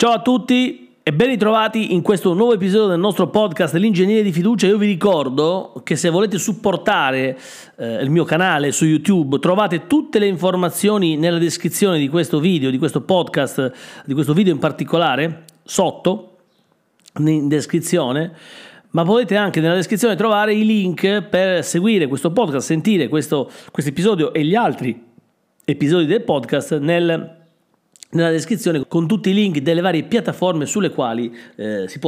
Ciao a tutti e ben ritrovati in questo nuovo episodio del nostro podcast L'ingegneria di fiducia. Io vi ricordo che se volete supportare eh, il mio canale su YouTube trovate tutte le informazioni nella descrizione di questo video, di questo podcast, di questo video in particolare, sotto in descrizione ma potete anche nella descrizione trovare i link per seguire questo podcast, sentire questo episodio e gli altri episodi del podcast nel nella descrizione con tutti i link delle varie piattaforme sulle quali eh, si,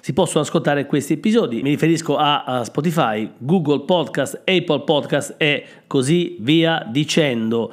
si possono ascoltare questi episodi. Mi riferisco a, a, Spotify, Google Podcast, Apple Podcast e così via dicendo.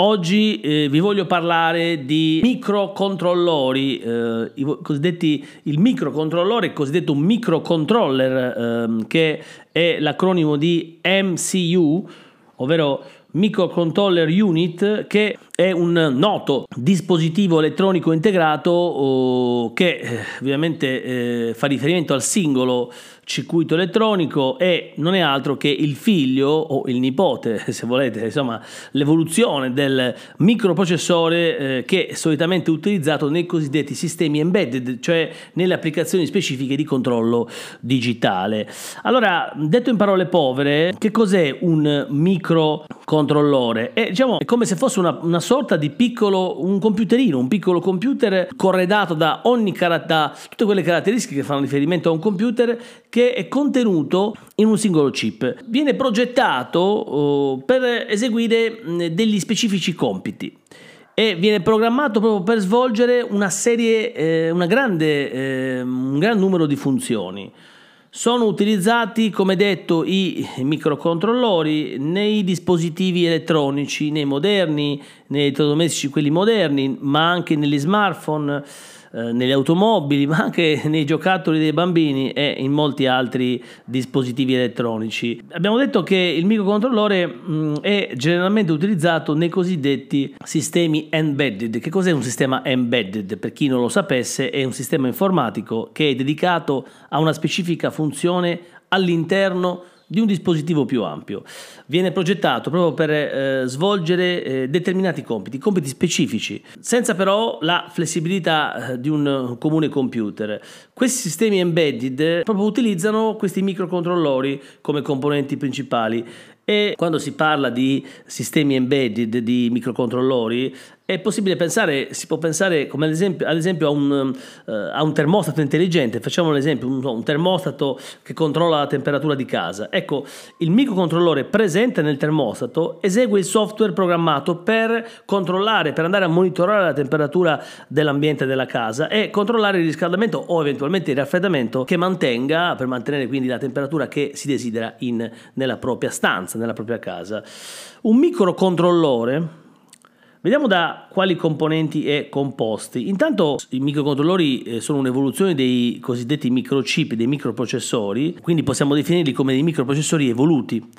Oggi eh, vi voglio parlare di microcontrollori, eh, il microcontrollore, cosiddetto microcontroller, ehm, che è l'acronimo di MCU, ovvero Microcontroller Unit, che è un noto dispositivo elettronico integrato oh, che eh, ovviamente eh, fa riferimento al singolo circuito elettronico e non è altro che il figlio o il nipote, se volete, insomma, l'evoluzione del microprocessore eh, che è solitamente utilizzato nei cosiddetti sistemi embedded, cioè nelle applicazioni specifiche di controllo digitale. Allora, detto in parole povere, che cos'è un microcontrollore? È, diciamo, è come se fosse una, una sorta di piccolo, un computerino, un piccolo computer corredato da, ogni, da tutte quelle caratteristiche che fanno riferimento a un computer che è contenuto in un singolo chip. Viene progettato oh, per eseguire degli specifici compiti e viene programmato proprio per svolgere una serie, eh, una grande, eh, un gran numero di funzioni. Sono utilizzati, come detto, i microcontrollori nei dispositivi elettronici, nei moderni, nei elettrodomestici, quelli moderni, ma anche negli smartphone eh, nelle automobili, ma anche nei giocattoli dei bambini e in molti altri dispositivi elettronici. Abbiamo detto che il microcontrollore mm, è generalmente utilizzato nei cosiddetti sistemi embedded. Che cos'è un sistema embedded? Per chi non lo sapesse, è un sistema informatico che è dedicato a una specifica funzione all'interno di un dispositivo più ampio. Viene progettato proprio per eh, svolgere eh, determinati compiti, compiti specifici, senza però la flessibilità eh, di un comune computer. Questi sistemi embedded proprio utilizzano questi microcontrollori come componenti principali e quando si parla di sistemi embedded, di microcontrollori, è possibile pensare, si può pensare come ad esempio, ad esempio a, un, uh, a, un, termostato intelligente, facciamo un esempio, un, un, termostato che controlla la temperatura di casa. Ecco, il microcontrollore presente nel termostato esegue il software programmato per controllare, per andare a monitorare la temperatura dell'ambiente della casa e controllare il riscaldamento o eventualmente il raffreddamento che mantenga, per mantenere quindi la temperatura che si desidera in, nella propria stanza, nella propria casa. Un microcontrollore Vediamo da quali componenti è composti. Intanto i microcontrollori eh, sono un'evoluzione dei cosiddetti microchip, dei microprocessori, quindi possiamo definirli come dei microprocessori evoluti.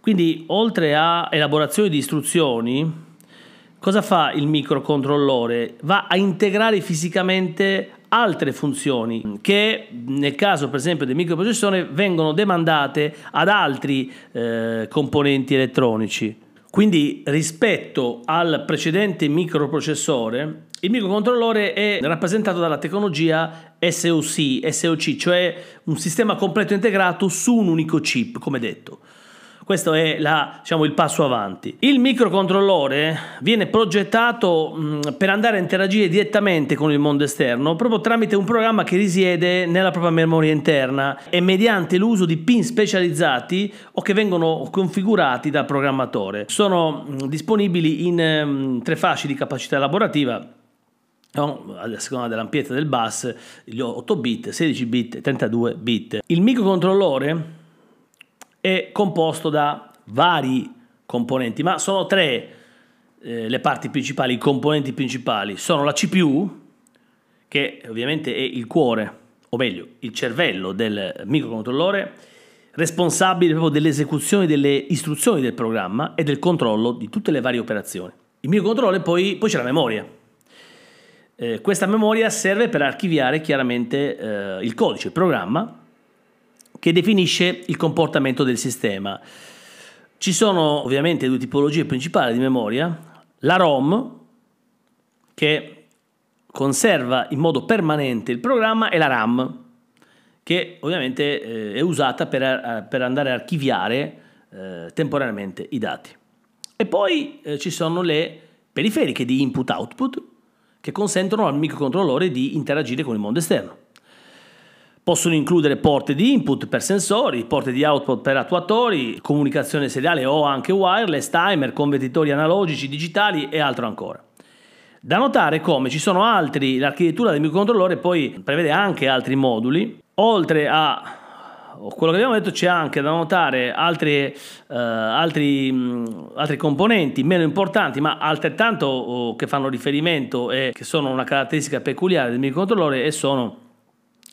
Quindi oltre a elaborazione di istruzioni, cosa fa il microcontrollore? Va a integrare fisicamente altre funzioni che nel caso per esempio del microprocessore vengono demandate ad altri eh, componenti elettronici. Quindi rispetto al precedente microprocessore, il microcontrollore è rappresentato dalla tecnologia SOC, SOC, cioè un sistema completo integrato su un unico chip, come detto. Questo è la, diciamo, il passo avanti. Il microcontrollore viene progettato mh, per andare a interagire direttamente con il mondo esterno proprio tramite un programma che risiede nella propria memoria interna e mediante l'uso di pin specializzati o che vengono configurati dal programmatore. Sono mh, disponibili in mh, tre fasce di capacità elaborativa a seconda dell'ampiezza del bus, gli 8 bit, 16 bit e 32 bit. Il microcontrollore è composto da vari componenti, ma sono tre eh, le parti principali, i componenti principali. Sono la CPU, che ovviamente è il cuore, o meglio, il cervello del microcontrollore, responsabile proprio dell'esecuzione delle istruzioni del programma e del controllo di tutte le varie operazioni. Il microcontrollore poi, poi c'è la memoria. Eh, questa memoria serve per archiviare chiaramente eh, il codice, il programma, che definisce il comportamento del sistema. Ci sono ovviamente due tipologie principali di memoria, la ROM, che conserva in modo permanente il programma è la RAM, che ovviamente eh, è usata per, per, andare a archiviare eh, temporaneamente i dati. E poi eh, ci sono le periferiche di input-output che consentono al microcontrollore di interagire con il mondo esterno. Possono includere porte di input per sensori, porte di output per attuatori, comunicazione seriale o anche wireless, timer, convertitori analogici, digitali e altro ancora. Da notare come ci sono altri, l'architettura del microcontrollore poi prevede anche altri moduli, oltre a quello che abbiamo detto c'è anche da notare altri, uh, altri, mh, altri, componenti meno importanti ma altrettanto uh, che fanno riferimento e che sono una caratteristica peculiare del microcontrollore e sono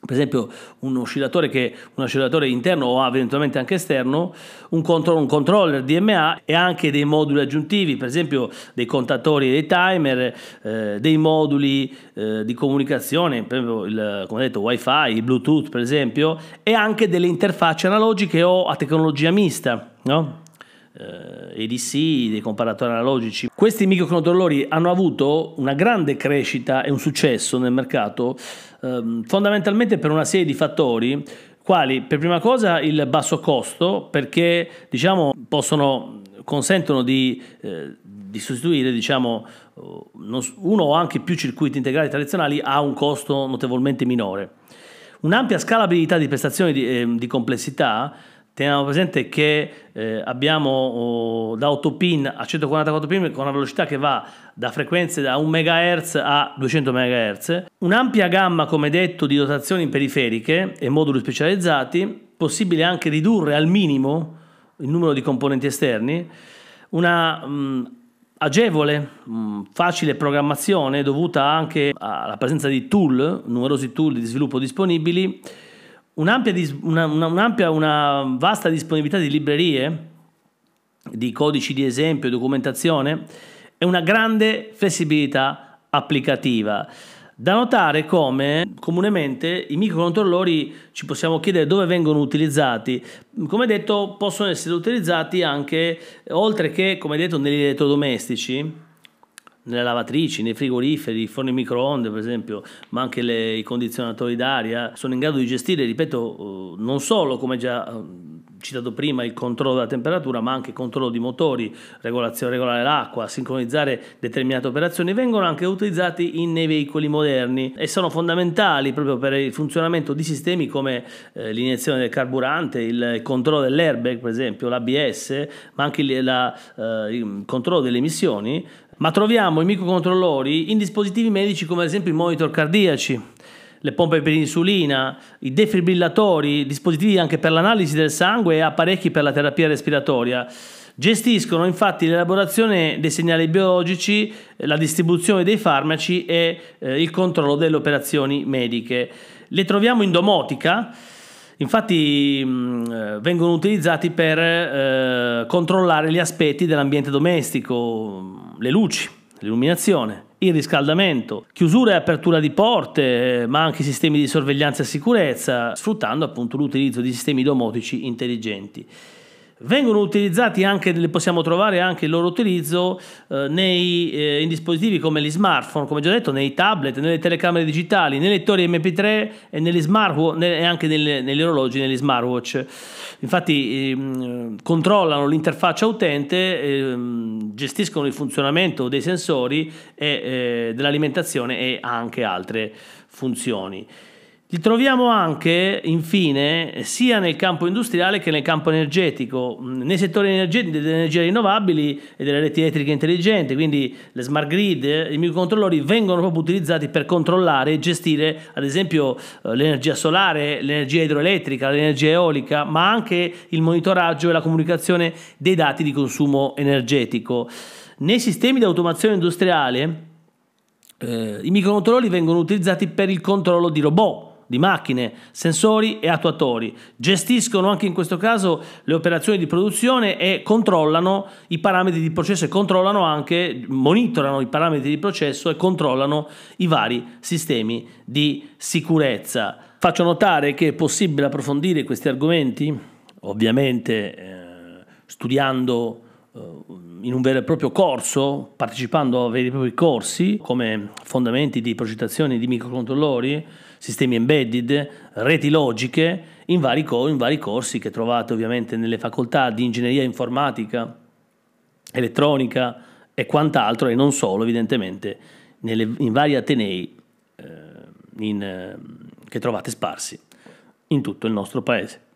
per esempio un oscillatore, che, un oscillatore interno o eventualmente anche esterno, un, control, un, controller DMA e anche dei moduli aggiuntivi, per esempio dei contatori e dei timer, eh, dei moduli eh, di comunicazione, per esempio il, come detto wifi, bluetooth per esempio, e anche delle interfacce analogiche o a tecnologia mista. No? Eh, ADC, dei comparatori analogici. Questi microcontrollori hanno avuto una grande crescita e un successo nel mercato ehm, fondamentalmente per una serie di fattori quali per prima cosa il basso costo perché diciamo possono consentono di, eh, di sostituire diciamo, uno o anche più circuiti integrali tradizionali a un costo notevolmente minore. Un'ampia scalabilità di prestazioni di, eh, di complessità Teniamo presente che eh, abbiamo oh, da 8 pin a 144 pin con una velocità che va da frequenze da 1 MHz a 200 MHz, un'ampia gamma, come detto, di dotazioni periferiche e moduli specializzati, possibile anche ridurre al minimo il numero di componenti esterni, una mh, agevole, mh, facile programmazione dovuta anche alla presenza di tool, numerosi tool di sviluppo disponibili, un'ampia, una, un'ampia, una vasta disponibilità di librerie, di codici di esempio, documentazione e una grande flessibilità applicativa. Da notare come comunemente i microcontrollori ci possiamo chiedere dove vengono utilizzati. Come detto, possono essere utilizzati anche, oltre che, come detto, negli elettrodomestici, nelle lavatrici, nei frigoriferi, i forni microonde per esempio, ma anche le, i condizionatori d'aria, sono in grado di gestire, ripeto, eh, non solo come già eh, citato prima il controllo della temperatura, ma anche il controllo di motori, regolazione regolare l'acqua, sincronizzare determinate operazioni, vengono anche utilizzati nei veicoli moderni e sono fondamentali proprio per il funzionamento di sistemi come eh, l'iniezione del carburante, il controllo dell'airbag, per esempio, l'ABS, ma anche la, eh, il controllo delle emissioni ma troviamo i microcontrollori in dispositivi medici come ad esempio i monitor cardiaci, le pompe per insulina, i defibrillatori, dispositivi anche per l'analisi del sangue e apparecchi per la terapia respiratoria. Gestiscono infatti l'elaborazione dei segnali biologici, la distribuzione dei farmaci e eh, il controllo delle operazioni mediche. Le troviamo in domotica, Infatti mh, eh, vengono utilizzati per eh, controllare gli aspetti dell'ambiente domestico, le luci, l'illuminazione, il riscaldamento, chiusura e apertura di porte, ma anche sistemi di sorveglianza e sicurezza, sfruttando appunto l'utilizzo di sistemi domotici intelligenti. Vengono utilizzati anche, possiamo trovare anche il loro utilizzo eh, nei, eh, in dispositivi come gli smartphone, come già detto, nei tablet, nelle telecamere digitali, nei lettori MP3 e, negli smart, e anche nelle, negli orologi, negli smartwatch. Infatti ehm, controllano l'interfaccia utente, ehm, gestiscono il funzionamento dei sensori e eh, dell'alimentazione e anche altre funzioni. Li troviamo anche, infine, sia nel campo industriale che nel campo energetico, nei settori delle energie rinnovabili e delle reti elettriche intelligenti, quindi le smart grid, i microcontrollori vengono proprio utilizzati per controllare e gestire, ad esempio, eh, l'energia solare, l'energia idroelettrica, l'energia eolica, ma anche il monitoraggio e la comunicazione dei dati di consumo energetico. Nei sistemi di automazione industriale, eh, i microcontrollori vengono utilizzati per il controllo di robot di macchine, sensori e attuatori. Gestiscono anche in questo caso le operazioni di produzione e controllano i parametri di processo e controllano anche, monitorano i parametri di processo e controllano i vari sistemi di sicurezza. Faccio notare che è possibile approfondire questi argomenti, ovviamente eh, studiando in un vero e proprio corso, partecipando a veri e propri corsi come fondamenti di progettazione di microcontrollori, sistemi embedded, reti logiche, in vari, in vari corsi che trovate ovviamente nelle facoltà di ingegneria informatica, elettronica e quant'altro, e non solo evidentemente, nelle, in vari atenei eh, in, eh, che trovate sparsi in tutto il nostro paese.